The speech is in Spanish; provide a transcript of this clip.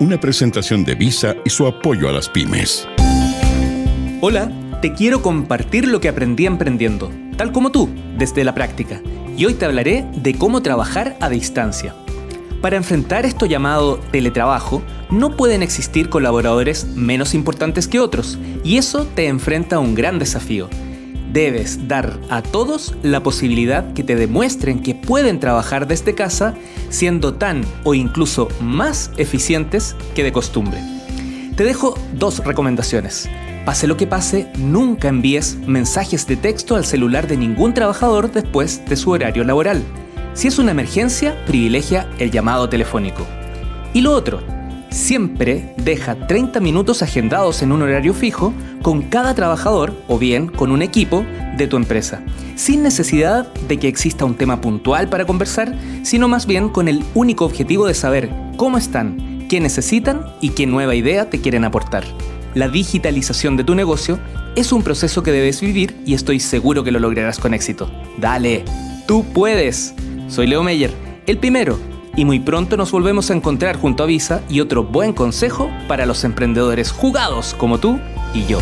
una presentación de Visa y su apoyo a las pymes. Hola, te quiero compartir lo que aprendí emprendiendo, tal como tú, desde la práctica. Y hoy te hablaré de cómo trabajar a distancia. Para enfrentar esto llamado teletrabajo, no pueden existir colaboradores menos importantes que otros, y eso te enfrenta a un gran desafío. Debes dar a todos la posibilidad que te demuestren que pueden trabajar desde casa siendo tan o incluso más eficientes que de costumbre. Te dejo dos recomendaciones. Pase lo que pase, nunca envíes mensajes de texto al celular de ningún trabajador después de su horario laboral. Si es una emergencia, privilegia el llamado telefónico. Y lo otro, siempre deja 30 minutos agendados en un horario fijo con cada trabajador o bien con un equipo de tu empresa, sin necesidad de que exista un tema puntual para conversar, sino más bien con el único objetivo de saber cómo están, qué necesitan y qué nueva idea te quieren aportar. La digitalización de tu negocio es un proceso que debes vivir y estoy seguro que lo lograrás con éxito. Dale, tú puedes. Soy Leo Meyer, el primero, y muy pronto nos volvemos a encontrar junto a Visa y otro buen consejo para los emprendedores jugados como tú y yo.